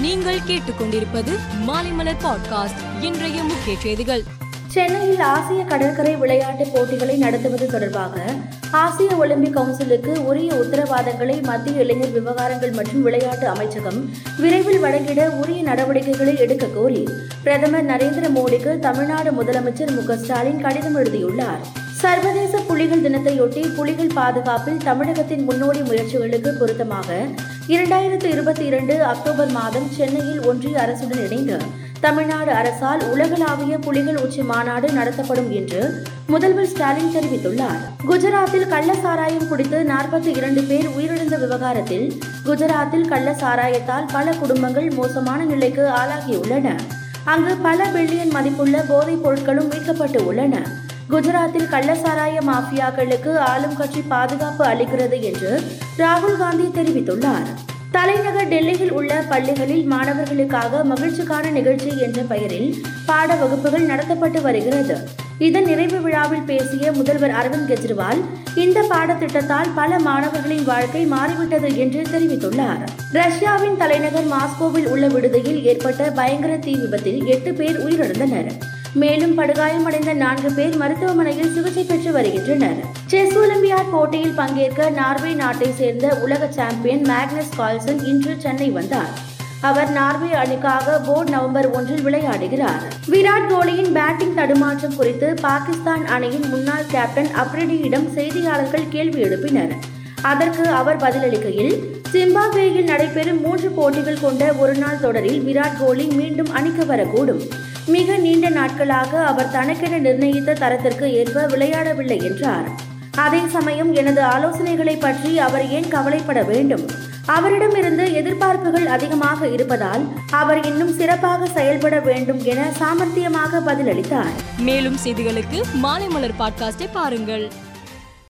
நீங்கள் கேட்டுக்கொண்டிருப்பது மாலைமலர் பாட்காஸ்ட் இன்றைய முக்கிய செய்திகள். சென்னையில் ஆசிய கடற்கரை விளையாட்டுப் போட்டிகளை நடத்துவது தொடர்பாக ஆசிய ஒலிம்பிக் கவுன்சிலுக்கு உரிய உத்தரவாதங்களை மத்திய இளைஞர் விவகாரங்கள் மற்றும் விளையாட்டு அமைச்சகம் விரைவில் வழங்கிட உரிய நடவடிக்கைகளை எடுக்க கோரி பிரதமர் நரேந்திர மோடிக்கு தமிழ்நாடு முதலமைச்சர் மு க ஸ்டாலின் கடிதம் எழுதியுள்ளார். சர்வதேச புலிகள் தினத்தையொட்டி புலிகள் பாதுகாப்பில் தமிழகத்தின் முன்னோடி முயற்சிகளுக்கு பொருத்தமாக இரண்டாயிரத்து இருபத்தி இரண்டு அக்டோபர் மாதம் சென்னையில் ஒன்றிய அரசுடன் இணைந்து தமிழ்நாடு அரசால் உலகளாவிய புலிகள் உச்சி மாநாடு நடத்தப்படும் என்று முதல்வர் ஸ்டாலின் தெரிவித்துள்ளார். குஜராத்தில் கள்ள சாராயம் குடித்து நாற்பத்தி இரண்டு பேர் உயிரிழந்த விவகாரத்தில் குஜராத்தில் கள்ள சாராயத்தால் பல குடும்பங்கள் மோசமான நிலைக்கு ஆளாகியுள்ளன. அங்கு பல பில்லியன் மதிப்புள்ள போதைப் பொருட்களும் மீட்கப்பட்டு உள்ளன. குஜராத்தில் கள்ளசாராய மாஃபியாக்களுக்கு ஆளும் கட்சி பாதுகாப்பு அளிக்கிறது என்று ராகுல் காந்தி தெரிவித்துள்ளார். தலைநகர் டெல்லியில் உள்ள பள்ளிகளில் மாணவர்களுக்காக மகிழ்ச்சிக்கான நிகழ்ச்சி என்ற பெயரில் பாட வகுப்புகள் நடத்தப்பட்டு வருகிறது. இதன் நிறைவு விழாவில் பேசிய முதல்வர் அரவிந்த் கெஜ்ரிவால் இந்த பாடத்திட்டத்தால் பல மாணவர்களின் வாழ்க்கை மாறிவிட்டது என்று தெரிவித்துள்ளார். ரஷ்யாவின் தலைநகர் மாஸ்கோவில் உள்ள விடுதியில் ஏற்பட்ட பயங்கர தீ விபத்தில் எட்டு பேர் உயிரிழந்தனர். மேலும் படுகாயமடைந்த நான்கு பேர் மருத்துவமனையில் சிகிச்சை பெற்று வருகின்றனர். செஸ் ஒலிம்பியாட் போட்டியில் பங்கேற்க நார்வே நாட்டை சேர்ந்த உலக சாம்பியன் மேக்னஸ் கால்சன் இன்று சென்னை வந்தார். அவர் நார்வே அணிக்காக போர்டு நவம்பர் ஒன்றில் விளையாடுகிறார். விராட் கோலியின் பேட்டிங் தடுமாற்றம் குறித்து பாகிஸ்தான் அணியின் முன்னாள் கேப்டன் அப்ரிடியிடம் செய்தியாளர்கள் கேள்வி எழுப்பினர். அதற்கு அவர் பதிலளிக்கையில் ஜிம்பாப்வேயில் நடைபெறும் மூன்று போட்டிகள் கொண்ட ஒருநாள் தொடரில் விராட் கோலி மீண்டும் அணிக்கு வரக்கூடும். மிக நீண்ட நாட்களாக அவர் தனக்கென நிர்ணயித்த தரத்திற்கு ஏற்ப விளையாடவில்லை என்றார். அதே சமயம் எனது ஆலோசனைகளை பற்றி அவர் ஏன் கவலைப்பட வேண்டும்? அவரிடமிருந்து எதிர்பார்ப்புகள் அதிகமாக இருப்பதால் அவர் இன்னும் சிறப்பாக செயல்பட வேண்டும் என சாமர்த்தியமாக பதிலளித்தார். மேலும் செய்திகளுக்கு மாலைமலர் பாட்காஸ்டை பாருங்கள்.